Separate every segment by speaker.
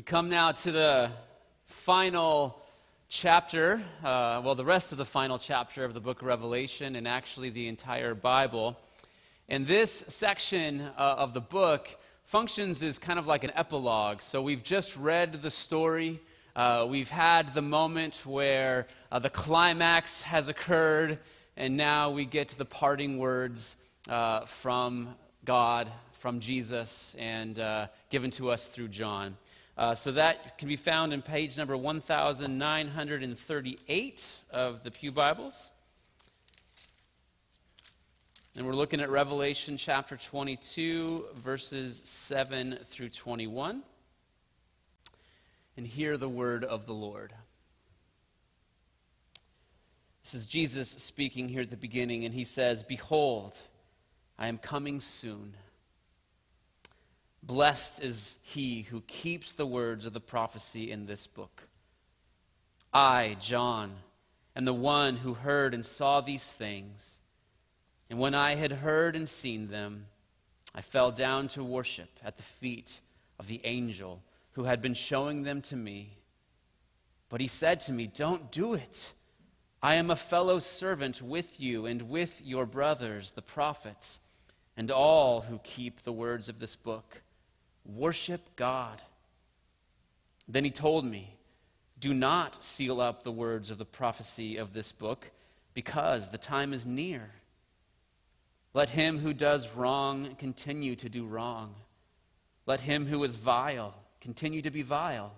Speaker 1: We come now to the final chapter, uh, well, the rest of the final chapter of the book of Revelation, and actually the entire Bible. And this section uh, of the book functions as kind of like an epilogue. So we've just read the story. Uh, we've had the moment where uh, the climax has occurred, and now we get the parting words uh, from God, from Jesus, and uh, given to us through John. Uh, so that can be found in page number 1938 of the Pew Bibles. And we're looking at Revelation chapter 22, verses 7 through 21. And hear the word of the Lord. This is Jesus speaking here at the beginning, and he says, Behold, I am coming soon. Blessed is he who keeps the words of the prophecy in this book. I, John, am the one who heard and saw these things. And when I had heard and seen them, I fell down to worship at the feet of the angel who had been showing them to me. But he said to me, Don't do it. I am a fellow servant with you and with your brothers, the prophets, and all who keep the words of this book. Worship God. Then he told me, Do not seal up the words of the prophecy of this book, because the time is near. Let him who does wrong continue to do wrong. Let him who is vile continue to be vile.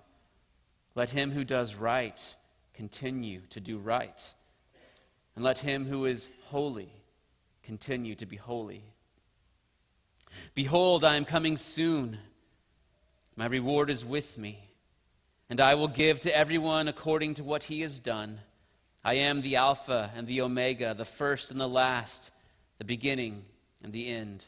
Speaker 1: Let him who does right continue to do right. And let him who is holy continue to be holy. Behold, I am coming soon. My reward is with me, and I will give to everyone according to what he has done. I am the Alpha and the Omega, the first and the last, the beginning and the end.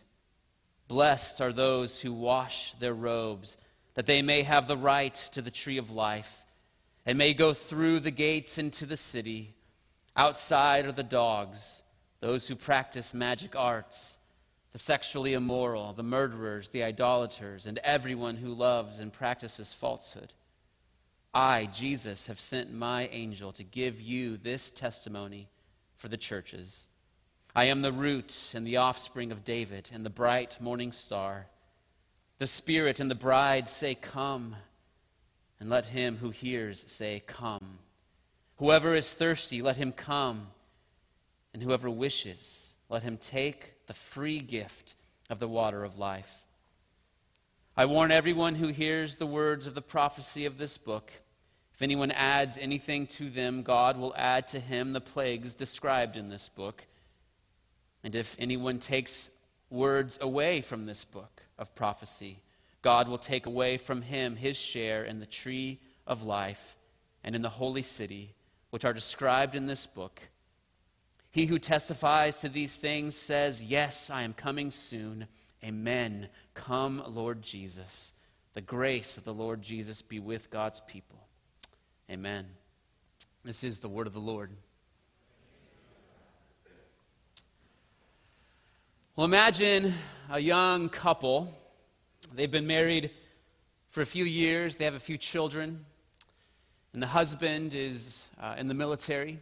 Speaker 1: Blessed are those who wash their robes, that they may have the right to the tree of life, and may go through the gates into the city. Outside are the dogs, those who practice magic arts the sexually immoral, the murderers, the idolaters, and everyone who loves and practices falsehood. I, Jesus, have sent my angel to give you this testimony for the churches. I am the root and the offspring of David and the bright morning star. The Spirit and the bride say, Come. And let him who hears say, Come. Whoever is thirsty, let him come. And whoever wishes, let him take the free gift of the water of life. I warn everyone who hears the words of the prophecy of this book. If anyone adds anything to them, God will add to him the plagues described in this book. And if anyone takes words away from this book of prophecy, God will take away from him his share in the tree of life and in the holy city, which are described in this book. He who testifies to these things says, Yes, I am coming soon. Amen. Come, Lord Jesus. The grace of the Lord Jesus be with God's people. Amen. This is the word of the Lord. Well, imagine a young couple. They've been married for a few years, they have a few children, and the husband is uh, in the military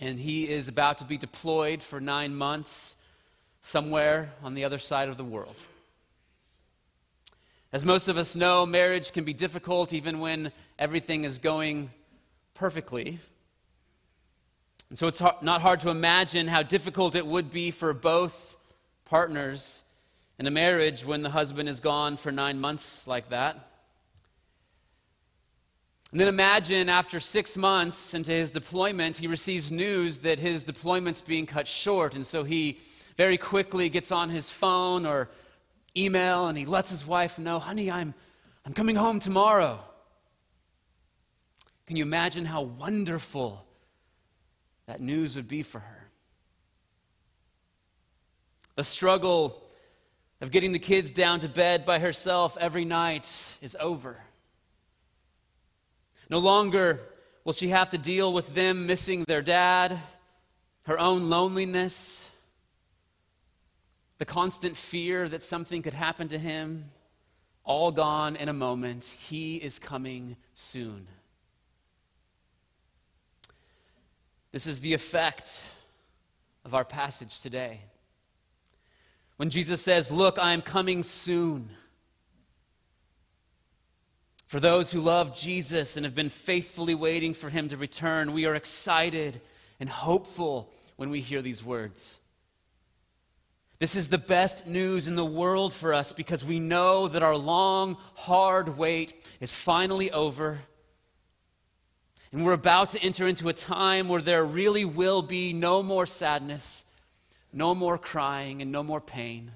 Speaker 1: and he is about to be deployed for nine months somewhere on the other side of the world. As most of us know, marriage can be difficult even when everything is going perfectly. And so it's not hard to imagine how difficult it would be for both partners in a marriage when the husband is gone for nine months like that. And then imagine after six months into his deployment, he receives news that his deployment's being cut short. And so he very quickly gets on his phone or email and he lets his wife know, honey, I'm, I'm coming home tomorrow. Can you imagine how wonderful that news would be for her? The struggle of getting the kids down to bed by herself every night is over. No longer will she have to deal with them missing their dad, her own loneliness, the constant fear that something could happen to him. all gone in a moment. He is coming soon. This is the effect of our passage today. When Jesus says, Look, I am coming soon. For those who love Jesus and have been faithfully waiting for him to return, we are excited and hopeful when we hear these words. This is the best news in the world for us because we know that our long, hard wait is finally over. And we're about to enter into a time where there really will be no more sadness, no more crying, and no more pain.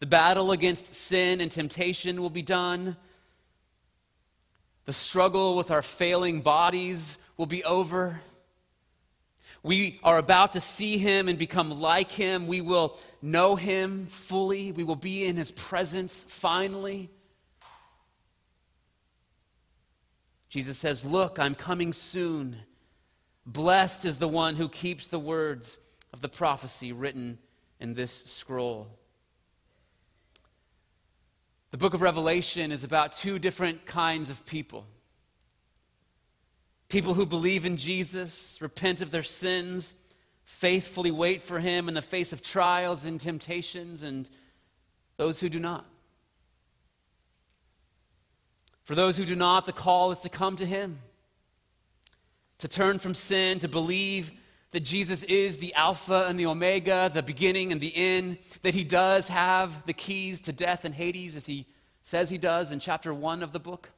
Speaker 1: The battle against sin and temptation will be done. The struggle with our failing bodies will be over. We are about to see him and become like him. We will know him fully. We will be in his presence finally. Jesus says, Look, I'm coming soon. Blessed is the one who keeps the words of the prophecy written in this scroll. The book of Revelation is about two different kinds of people people who believe in Jesus, repent of their sins, faithfully wait for him in the face of trials and temptations, and those who do not. For those who do not, the call is to come to him, to turn from sin, to believe that Jesus is the Alpha and the Omega, the beginning and the end, that he does have the keys to death and Hades, as he says he does in chapter 1 of the book.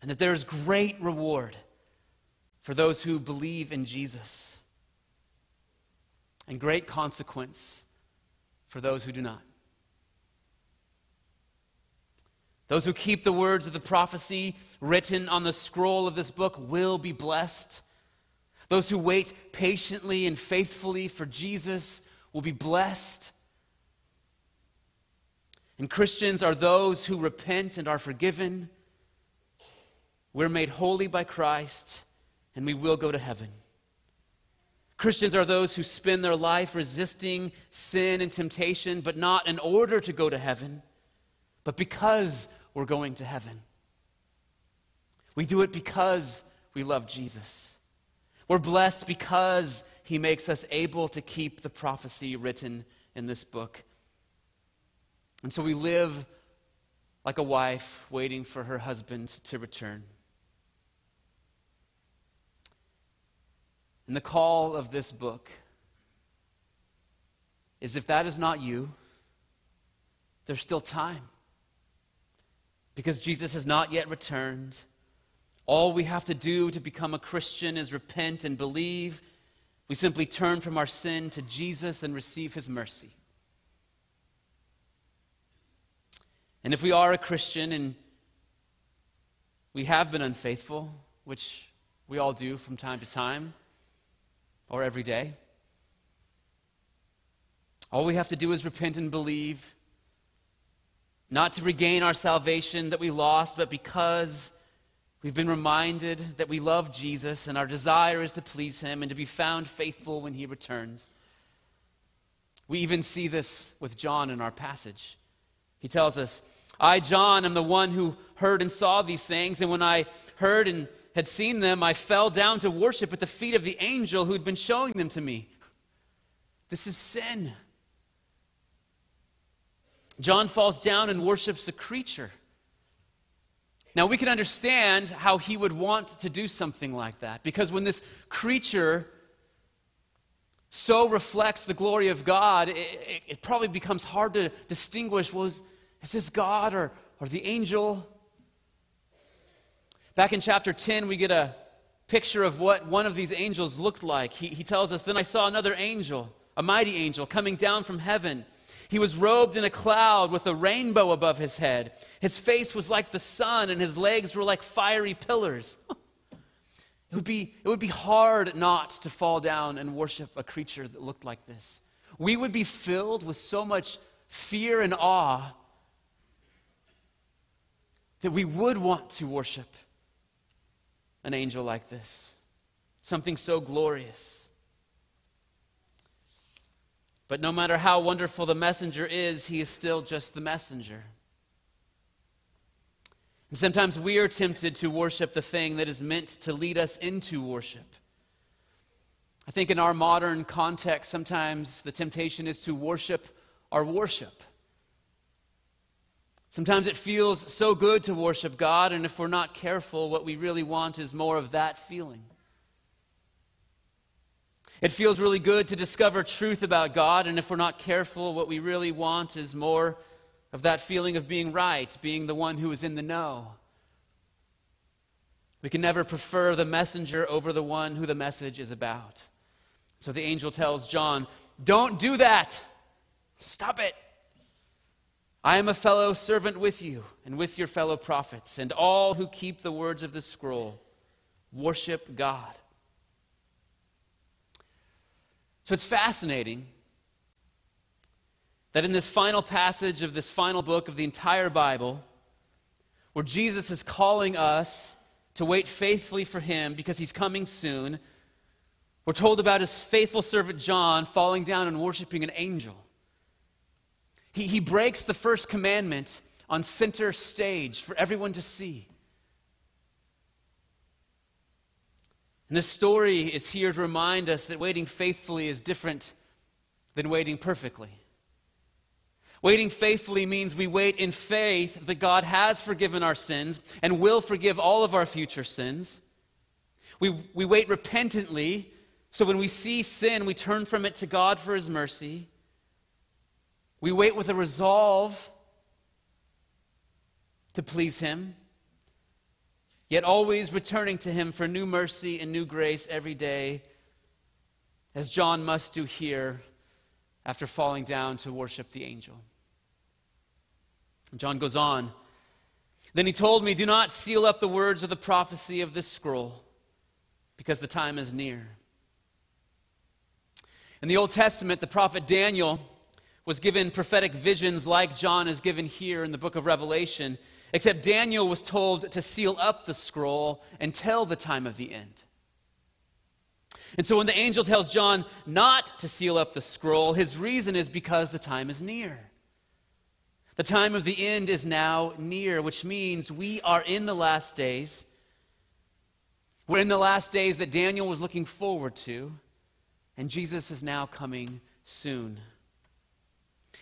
Speaker 1: And that there is great reward for those who believe in Jesus, and great consequence for those who do not. Those who keep the words of the prophecy written on the scroll of this book will be blessed. Those who wait patiently and faithfully for Jesus will be blessed. And Christians are those who repent and are forgiven. We're made holy by Christ, and we will go to heaven. Christians are those who spend their life resisting sin and temptation, but not in order to go to heaven, but because we're going to heaven. We do it because we love Jesus. We're blessed because he makes us able to keep the prophecy written in this book. And so we live like a wife waiting for her husband to return. And the call of this book is if that is not you, there's still time because Jesus has not yet returned. All we have to do to become a Christian is repent and believe. We simply turn from our sin to Jesus and receive his mercy. And if we are a Christian and we have been unfaithful, which we all do from time to time or every day, all we have to do is repent and believe not to regain our salvation that we lost, but because we've been reminded that we love Jesus and our desire is to please him and to be found faithful when he returns. We even see this with John in our passage. He tells us, I, John, am the one who heard and saw these things, and when I heard and had seen them, I fell down to worship at the feet of the angel who'd been showing them to me. This is sin. John falls down and worships a creature. Now, we can understand how he would want to do something like that, because when this creature so reflects the glory of God, it, it, it probably becomes hard to distinguish well, is, is this God or, or the angel? Back in chapter 10, we get a picture of what one of these angels looked like. He, he tells us, Then I saw another angel, a mighty angel, coming down from heaven he was robed in a cloud with a rainbow above his head. His face was like the sun, and his legs were like fiery pillars. It would, be, it would be hard not to fall down and worship a creature that looked like this. We would be filled with so much fear and awe that we would want to worship an angel like this, something so glorious. But no matter how wonderful the messenger is, he is still just the messenger. And sometimes we are tempted to worship the thing that is meant to lead us into worship. I think in our modern context, sometimes the temptation is to worship our worship. Sometimes it feels so good to worship God, and if we're not careful, what we really want is more of that feeling. It feels really good to discover truth about God, and if we're not careful, what we really want is more of that feeling of being right, being the one who is in the know. We can never prefer the messenger over the one who the message is about. So the angel tells John, Don't do that. Stop it. I am a fellow servant with you and with your fellow prophets and all who keep the words of this scroll. Worship God. So it's fascinating that in this final passage of this final book of the entire Bible, where Jesus is calling us to wait faithfully for him because he's coming soon, we're told about his faithful servant John falling down and worshiping an angel. He, he breaks the first commandment on center stage for everyone to see. And this story is here to remind us that waiting faithfully is different than waiting perfectly. Waiting faithfully means we wait in faith that God has forgiven our sins and will forgive all of our future sins. We, we wait repentantly, so when we see sin, we turn from it to God for His mercy. We wait with a resolve to please Him yet always returning to him for new mercy and new grace every day, as John must do here after falling down to worship the angel. John goes on. Then he told me, Do not seal up the words of the prophecy of this scroll, because the time is near. In the Old Testament, the prophet Daniel was given prophetic visions like John is given here in the book of Revelation. Except Daniel was told to seal up the scroll until the time of the end. And so when the angel tells John not to seal up the scroll, his reason is because the time is near. The time of the end is now near, which means we are in the last days. We're in the last days that Daniel was looking forward to, and Jesus is now coming soon.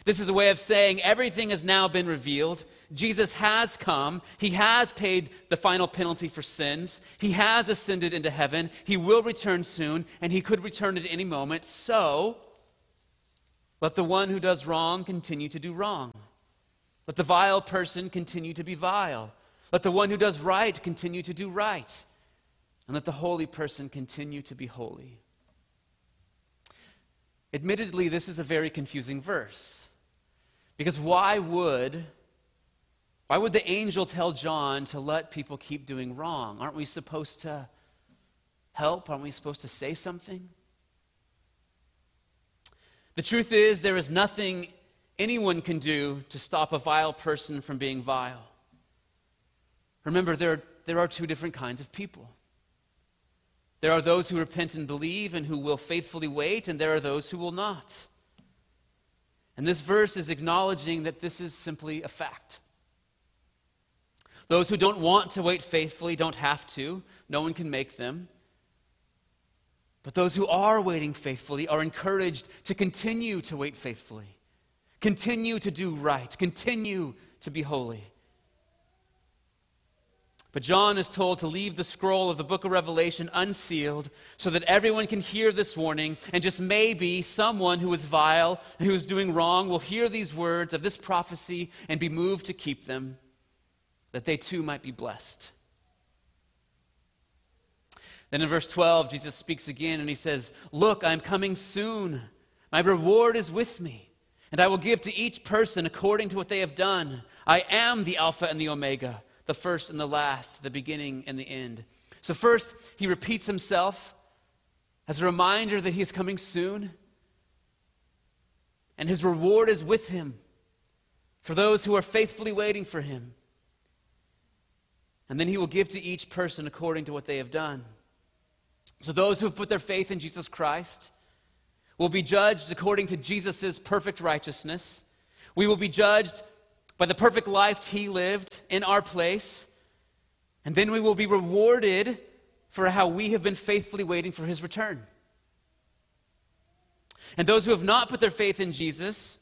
Speaker 1: This is a way of saying everything has now been revealed. Jesus has come. He has paid the final penalty for sins. He has ascended into heaven. He will return soon, and he could return at any moment. So, let the one who does wrong continue to do wrong. Let the vile person continue to be vile. Let the one who does right continue to do right. And let the holy person continue to be holy. Admittedly, this is a very confusing verse. Because why would why would the angel tell John to let people keep doing wrong? Aren't we supposed to help? Aren't we supposed to say something? The truth is, there is nothing anyone can do to stop a vile person from being vile. Remember, there, there are two different kinds of people. There are those who repent and believe and who will faithfully wait, and there are those who will not. And this verse is acknowledging that this is simply a fact. Those who don't want to wait faithfully don't have to, no one can make them. But those who are waiting faithfully are encouraged to continue to wait faithfully, continue to do right, continue to be holy. But John is told to leave the scroll of the book of Revelation unsealed so that everyone can hear this warning, and just maybe someone who is vile and who is doing wrong will hear these words of this prophecy and be moved to keep them, that they too might be blessed. Then in verse 12, Jesus speaks again and he says, Look, I'm coming soon. My reward is with me, and I will give to each person according to what they have done. I am the Alpha and the Omega the first and the last, the beginning and the end. So, first, he repeats himself as a reminder that he is coming soon, and his reward is with him for those who are faithfully waiting for him. And then he will give to each person according to what they have done. So, those who have put their faith in Jesus Christ, will be judged according to Jesus' perfect righteousness. We will be judged by the perfect life he lived in our place. And then we will be rewarded for how we have been faithfully waiting for his return. And those who have not put their faith in Jesus,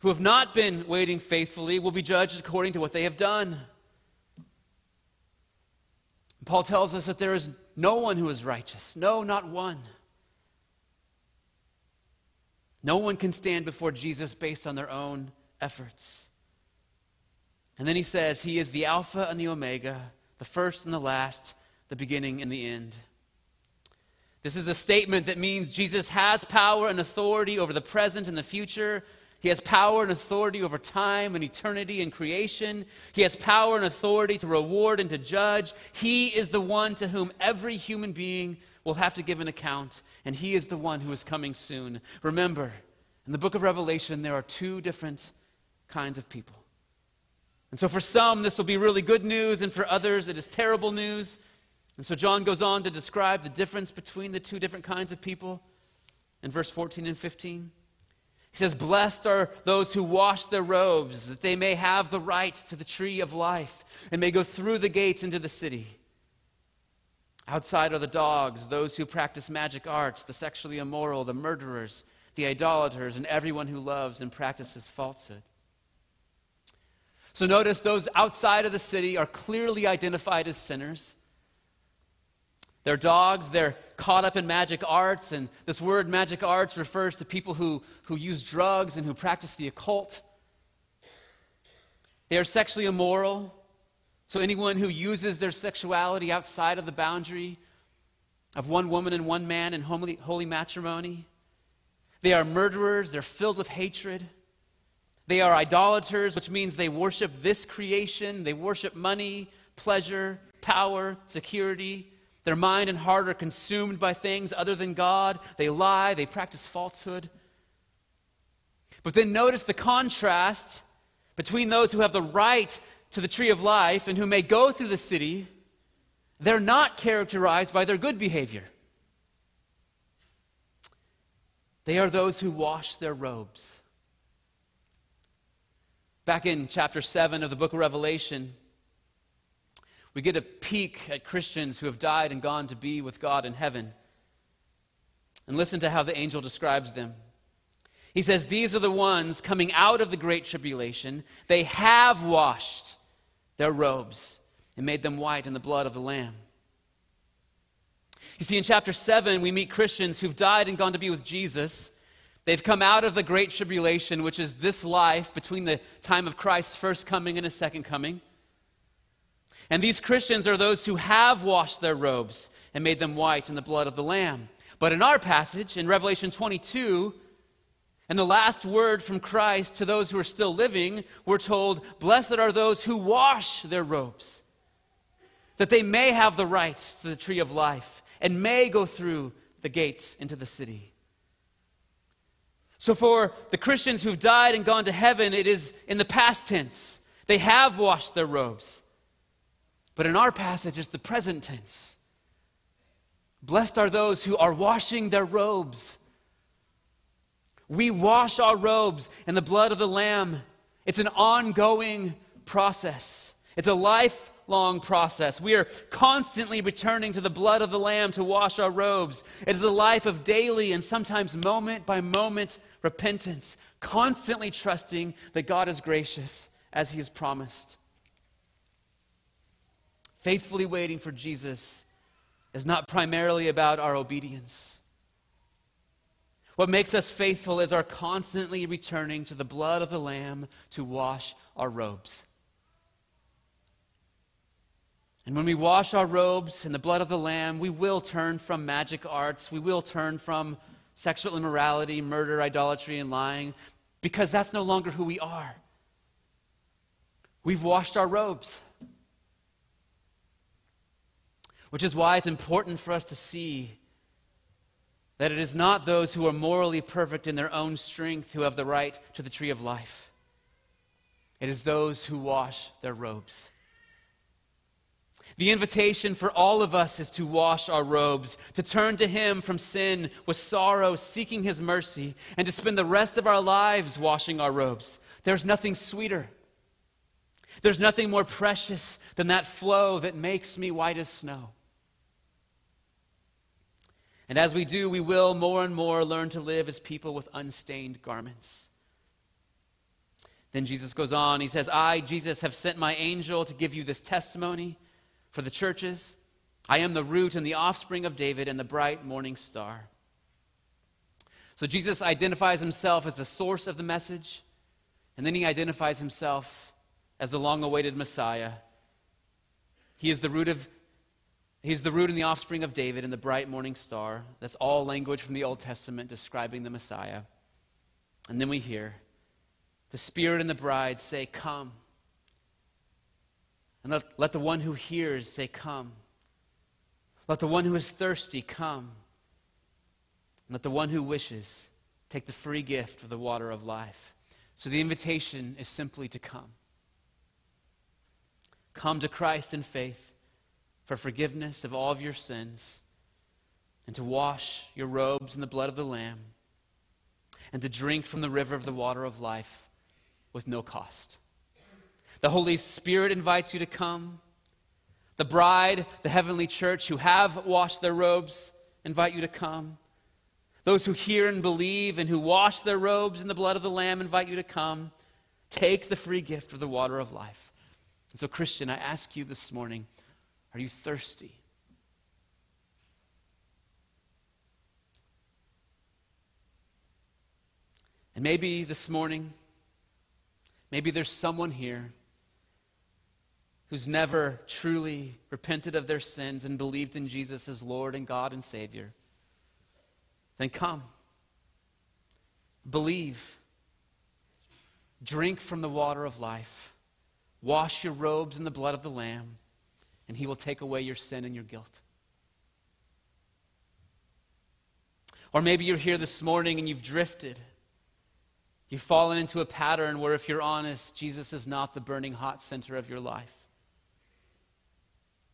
Speaker 1: who have not been waiting faithfully, will be judged according to what they have done. Paul tells us that there is no one who is righteous. No, not one. No one can stand before Jesus based on their own efforts. And then he says, He is the Alpha and the Omega, the first and the last, the beginning and the end. This is a statement that means Jesus has power and authority over the present and the future. He has power and authority over time and eternity and creation. He has power and authority to reward and to judge. He is the one to whom every human being will have to give an account, and He is the one who is coming soon. Remember, in the book of Revelation, there are two different kinds of people. And so, for some, this will be really good news, and for others, it is terrible news. And so, John goes on to describe the difference between the two different kinds of people in verse 14 and 15. He says, Blessed are those who wash their robes, that they may have the right to the tree of life and may go through the gates into the city. Outside are the dogs, those who practice magic arts, the sexually immoral, the murderers, the idolaters, and everyone who loves and practices falsehood. So notice those outside of the city are clearly identified as sinners. They're dogs, they're caught up in magic arts, and this word magic arts refers to people who, who use drugs and who practice the occult. They are sexually immoral, so anyone who uses their sexuality outside of the boundary of one woman and one man in holy, holy matrimony. They are murderers, they're filled with hatred. They are idolaters, which means they worship this creation, they worship money, pleasure, power, security. Their mind and heart are consumed by things other than God. They lie, they practice falsehood. But then notice the contrast between those who have the right to the tree of life and who may go through the city. They're not characterized by their good behavior. They are those who wash their robes. Back in chapter 7 of the book of Revelation, we get a peek at Christians who have died and gone to be with God in heaven. And listen to how the angel describes them. He says, These are the ones coming out of the great tribulation. They have washed their robes and made them white in the blood of the Lamb. You see, in chapter 7, we meet Christians who've died and gone to be with Jesus. They've come out of the great tribulation, which is this life between the time of Christ's first coming and his second coming. And these Christians are those who have washed their robes and made them white in the blood of the Lamb. But in our passage, in Revelation 22, and the last word from Christ to those who are still living, we're told, Blessed are those who wash their robes, that they may have the right to the tree of life and may go through the gates into the city. So, for the Christians who've died and gone to heaven, it is in the past tense. They have washed their robes. But in our passage, it's the present tense. Blessed are those who are washing their robes. We wash our robes in the blood of the Lamb. It's an ongoing process, it's a lifelong process. We are constantly returning to the blood of the Lamb to wash our robes. It is a life of daily and sometimes moment by moment repentance, constantly trusting that God is gracious as He has promised. Faithfully waiting for Jesus is not primarily about our obedience. What makes us faithful is our constantly returning to the blood of the Lamb to wash our robes. And when we wash our robes in the blood of the Lamb, we will turn from magic arts. We will turn from sexual immorality, murder, idolatry, and lying, because that's no longer who we are. We've washed our robes. Which is why it's important for us to see that it is not those who are morally perfect in their own strength who have the right to the tree of life. It is those who wash their robes. The invitation for all of us is to wash our robes, to turn to Him from sin with sorrow, seeking His mercy, and to spend the rest of our lives washing our robes. There's nothing sweeter. There's nothing more precious than that flow that makes me white as snow. And as we do, we will more and more learn to live as people with unstained garments. Then Jesus goes on. He says, I, Jesus, have sent my angel to give you this testimony for the churches. I am the root and the offspring of David and the bright morning star. So Jesus identifies himself as the source of the message, and then he identifies himself as the long awaited Messiah. He is the root of He's the root and the offspring of David and the bright morning star. That's all language from the Old Testament describing the Messiah. And then we hear the Spirit and the bride say, Come. And let, let the one who hears say, Come. Let the one who is thirsty come. And let the one who wishes take the free gift of the water of life. So the invitation is simply to come. Come to Christ in faith for forgiveness of all of your sins and to wash your robes in the blood of the Lamb and to drink from the river of the water of life with no cost. The Holy Spirit invites you to come. The bride, the heavenly church who have washed their robes, invite you to come. Those who hear and believe and who wash their robes in the blood of the Lamb invite you to come. Take the free gift of the water of life. And so, Christian, I ask you this morning are you thirsty? And maybe this morning, maybe there's someone here who's never truly repented of their sins and believed in Jesus as Lord and God and Savior, then come. Believe. Drink from the water of life. Wash your robes in the blood of the Lamb, and He will take away your sin and your guilt. Or maybe you're here this morning and you've drifted. You've fallen into a pattern where, if you're honest, Jesus is not the burning hot center of your life.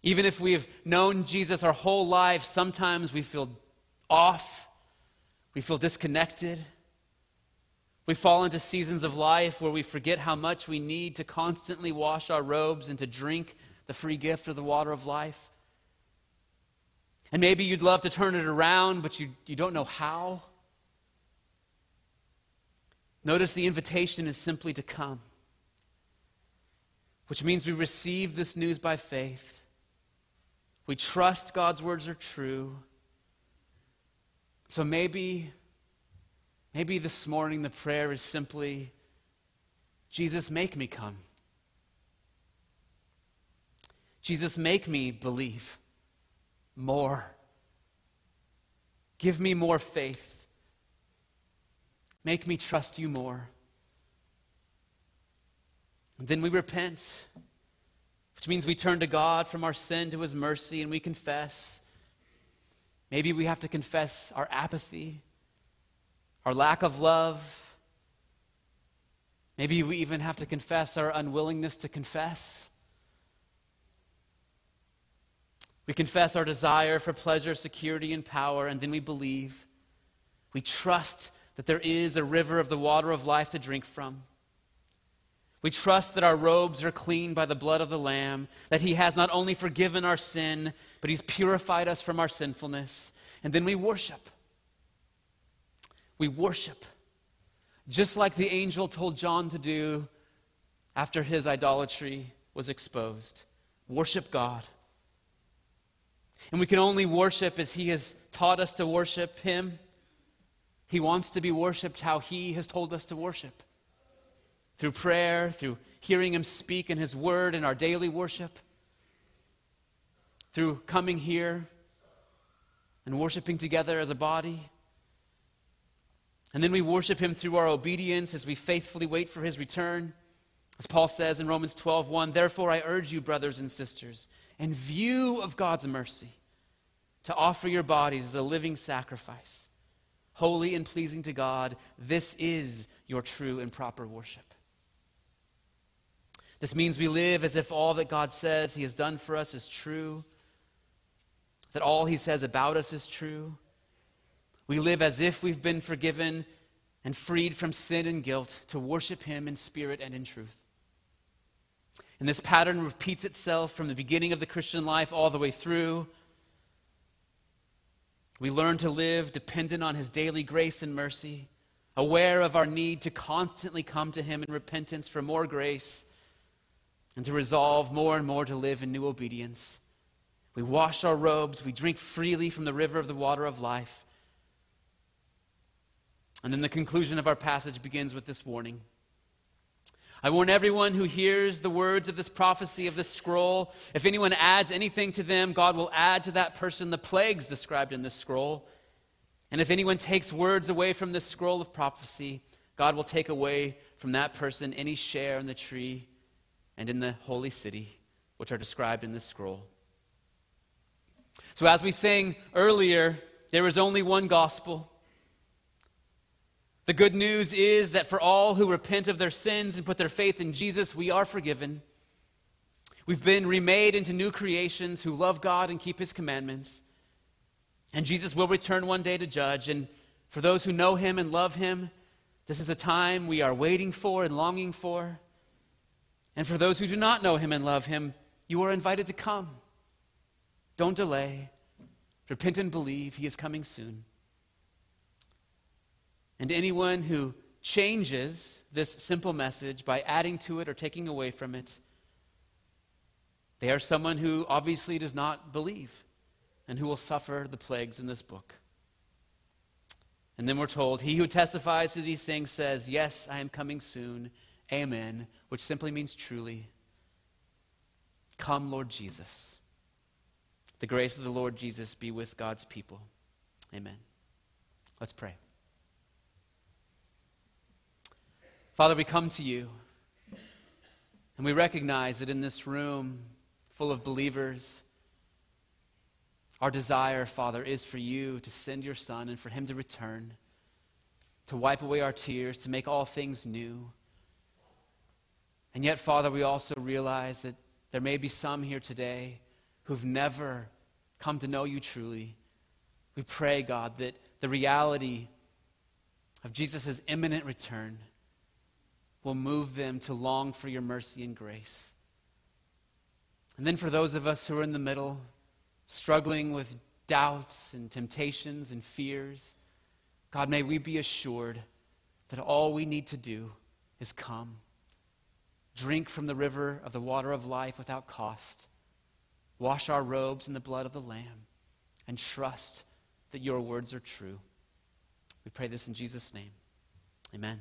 Speaker 1: Even if we've known Jesus our whole life, sometimes we feel off, we feel disconnected. We fall into seasons of life where we forget how much we need to constantly wash our robes and to drink the free gift of the water of life. And maybe you'd love to turn it around, but you, you don't know how. Notice the invitation is simply to come, which means we receive this news by faith. We trust God's words are true. So maybe, maybe this morning the prayer is simply Jesus, make me come. Jesus, make me believe more. Give me more faith. Make me trust you more. And then we repent which means we turn to God from our sin to his mercy and we confess. Maybe we have to confess our apathy, our lack of love. Maybe we even have to confess our unwillingness to confess. We confess our desire for pleasure, security, and power, and then we believe. We trust that there is a river of the water of life to drink from. We trust that our robes are clean by the blood of the Lamb, that He has not only forgiven our sin, but He's purified us from our sinfulness. And then we worship. We worship. Just like the angel told John to do after his idolatry was exposed. Worship God. And we can only worship as He has taught us to worship Him. He wants to be worshiped how He has told us to worship through prayer, through hearing Him speak in His Word in our daily worship, through coming here and worshiping together as a body. And then we worship Him through our obedience as we faithfully wait for His return. As Paul says in Romans 12 1, Therefore I urge you, brothers and sisters, in view of God's mercy, to offer your bodies as a living sacrifice, holy and pleasing to God. This is your true and proper worship. This means we live as if all that God says He has done for us is true, that all He says about us is true. We live as if we've been forgiven and freed from sin and guilt to worship Him in spirit and in truth. And this pattern repeats itself from the beginning of the Christian life all the way through. We learn to live dependent on His daily grace and mercy, aware of our need to constantly come to Him in repentance for more grace, and to resolve more and more to live in new obedience. We wash our robes, we drink freely from the river of the water of life. And then the conclusion of our passage begins with this warning. I warn everyone who hears the words of this prophecy of this scroll. If anyone adds anything to them, God will add to that person the plagues described in this scroll. And if anyone takes words away from this scroll of prophecy, God will take away from that person any share in the tree and in the holy city, which are described in this scroll. So, as we sang earlier, there is only one gospel. The good news is that for all who repent of their sins and put their faith in Jesus, we are forgiven. We've been remade into new creations who love God and keep his commandments. And Jesus will return one day to judge. And for those who know him and love him, this is a time we are waiting for and longing for. And for those who do not know him and love him, you are invited to come. Don't delay. Repent and believe. He is coming soon. And anyone who changes this simple message by adding to it or taking away from it, they are someone who obviously does not believe and who will suffer the plagues in this book. And then we're told, He who testifies to these things says, Yes, I am coming soon. Amen, which simply means truly. Come, Lord Jesus. The grace of the Lord Jesus be with God's people. Amen. Let's pray. Father, we come to you and we recognize that in this room full of believers, our desire, Father, is for you to send your Son and for him to return, to wipe away our tears, to make all things new. And yet, Father, we also realize that there may be some here today who've never come to know you truly. We pray, God, that the reality of Jesus' imminent return will move them to long for your mercy and grace. And then for those of us who are in the middle, struggling with doubts and temptations and fears, God, may we be assured that all we need to do is come. Drink from the river of the water of life without cost. Wash our robes in the blood of the Lamb and trust that your words are true. We pray this in Jesus' name. Amen.